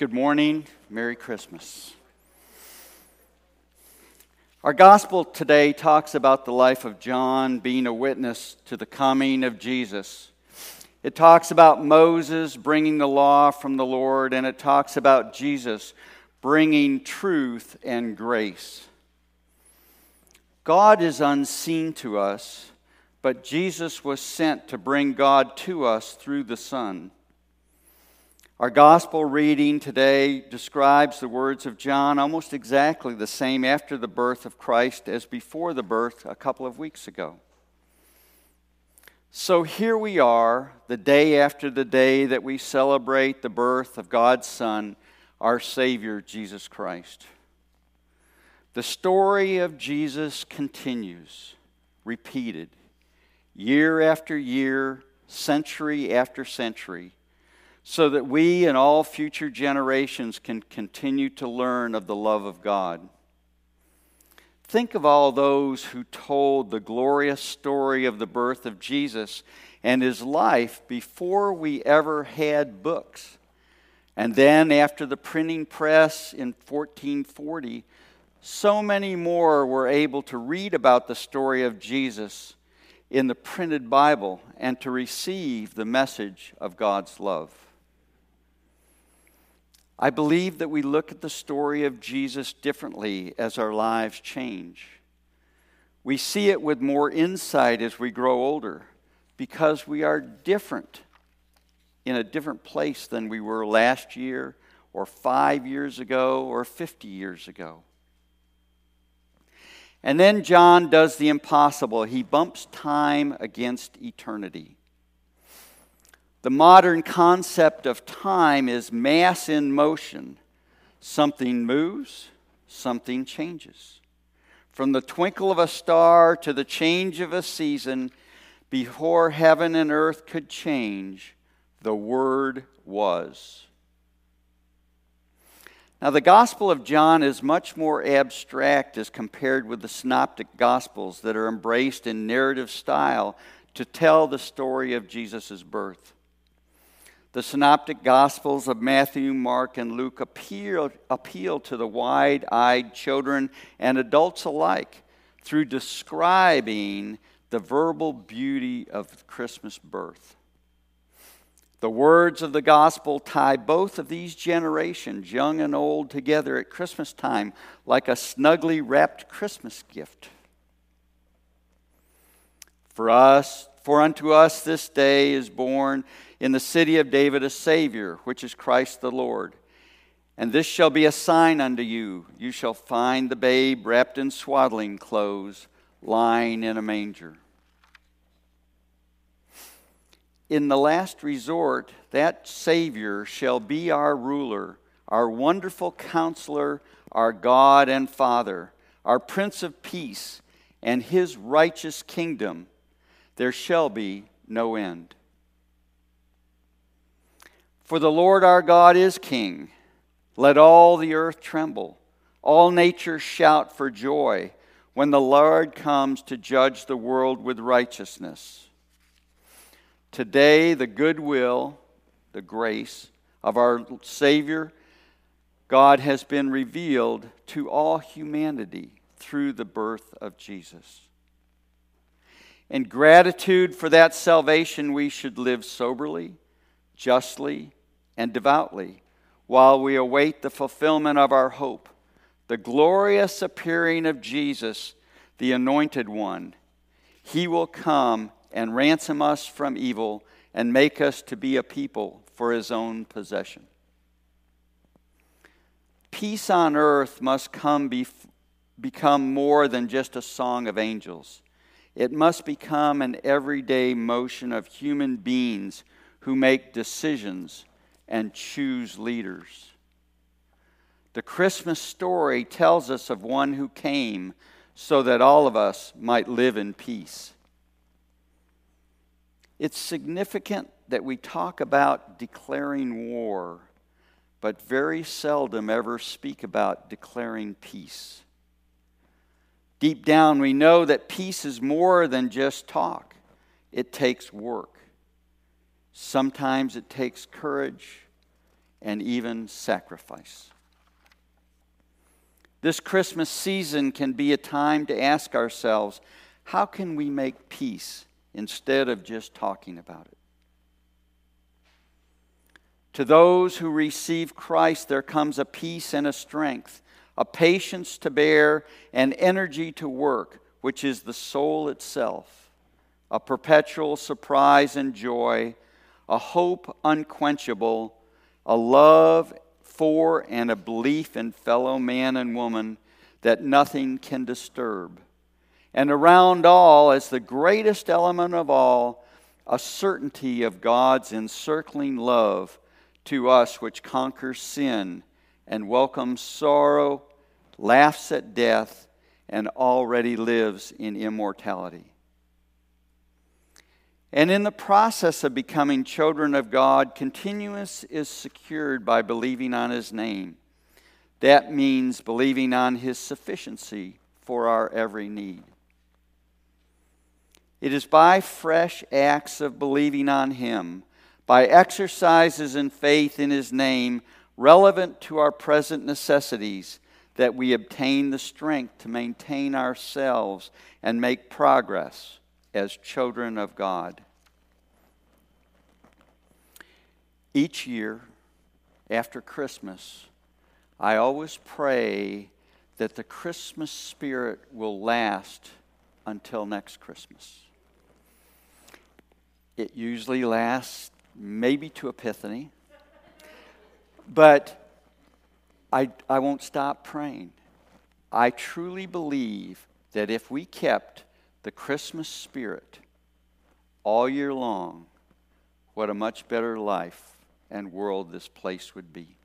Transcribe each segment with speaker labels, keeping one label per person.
Speaker 1: Good morning. Merry Christmas. Our gospel today talks about the life of John being a witness to the coming of Jesus. It talks about Moses bringing the law from the Lord, and it talks about Jesus bringing truth and grace. God is unseen to us, but Jesus was sent to bring God to us through the Son. Our gospel reading today describes the words of John almost exactly the same after the birth of Christ as before the birth a couple of weeks ago. So here we are, the day after the day that we celebrate the birth of God's Son, our Savior, Jesus Christ. The story of Jesus continues, repeated, year after year, century after century so that we and all future generations can continue to learn of the love of God. Think of all those who told the glorious story of the birth of Jesus and his life before we ever had books. And then, after the printing press in 1440, so many more were able to read about the story of Jesus in the printed Bible and to receive the message of God's love. I believe that we look at the story of Jesus differently as our lives change. We see it with more insight as we grow older because we are different in a different place than we were last year or five years ago or 50 years ago. And then John does the impossible. He bumps time against eternity. The modern concept of time is mass in motion. Something moves, something changes. From the twinkle of a star to the change of a season, before heaven and earth could change, the Word was. Now, the Gospel of John is much more abstract as compared with the Synoptic Gospels that are embraced in narrative style to tell the story of Jesus' birth. The synoptic gospels of Matthew, Mark, and Luke appeal, appeal to the wide eyed children and adults alike through describing the verbal beauty of Christmas birth. The words of the gospel tie both of these generations, young and old, together at Christmas time like a snugly wrapped Christmas gift. For us, for unto us this day is born in the city of David a Savior, which is Christ the Lord. And this shall be a sign unto you you shall find the babe wrapped in swaddling clothes, lying in a manger. In the last resort, that Savior shall be our ruler, our wonderful counselor, our God and Father, our Prince of Peace, and his righteous kingdom. There shall be no end. For the Lord our God is King. Let all the earth tremble, all nature shout for joy when the Lord comes to judge the world with righteousness. Today, the goodwill, the grace of our Savior, God has been revealed to all humanity through the birth of Jesus. In gratitude for that salvation, we should live soberly, justly, and devoutly while we await the fulfillment of our hope, the glorious appearing of Jesus, the Anointed One. He will come and ransom us from evil and make us to be a people for his own possession. Peace on earth must come be, become more than just a song of angels. It must become an everyday motion of human beings who make decisions and choose leaders. The Christmas story tells us of one who came so that all of us might live in peace. It's significant that we talk about declaring war, but very seldom ever speak about declaring peace. Deep down, we know that peace is more than just talk, it takes work. Sometimes it takes courage, and even sacrifice. This Christmas season can be a time to ask ourselves how can we make peace instead of just talking about it? To those who receive Christ, there comes a peace and a strength, a patience to bear, and energy to work, which is the soul itself, a perpetual surprise and joy, a hope unquenchable, a love for and a belief in fellow man and woman that nothing can disturb. And around all, as the greatest element of all, a certainty of God's encircling love to us, which conquers sin and welcomes sorrow, laughs at death, and already lives in immortality. And in the process of becoming children of God, continuous is secured by believing on His name. That means believing on His sufficiency for our every need. It is by fresh acts of believing on Him, by exercises in faith in His name relevant to our present necessities, that we obtain the strength to maintain ourselves and make progress as children of God. Each year after Christmas, I always pray that the Christmas spirit will last until next Christmas. It usually lasts maybe to Epiphany, but I, I won't stop praying. I truly believe that if we kept the Christmas spirit all year long, what a much better life and world this place would be.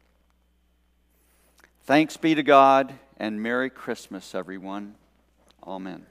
Speaker 1: Thanks be to God and Merry Christmas, everyone. Amen.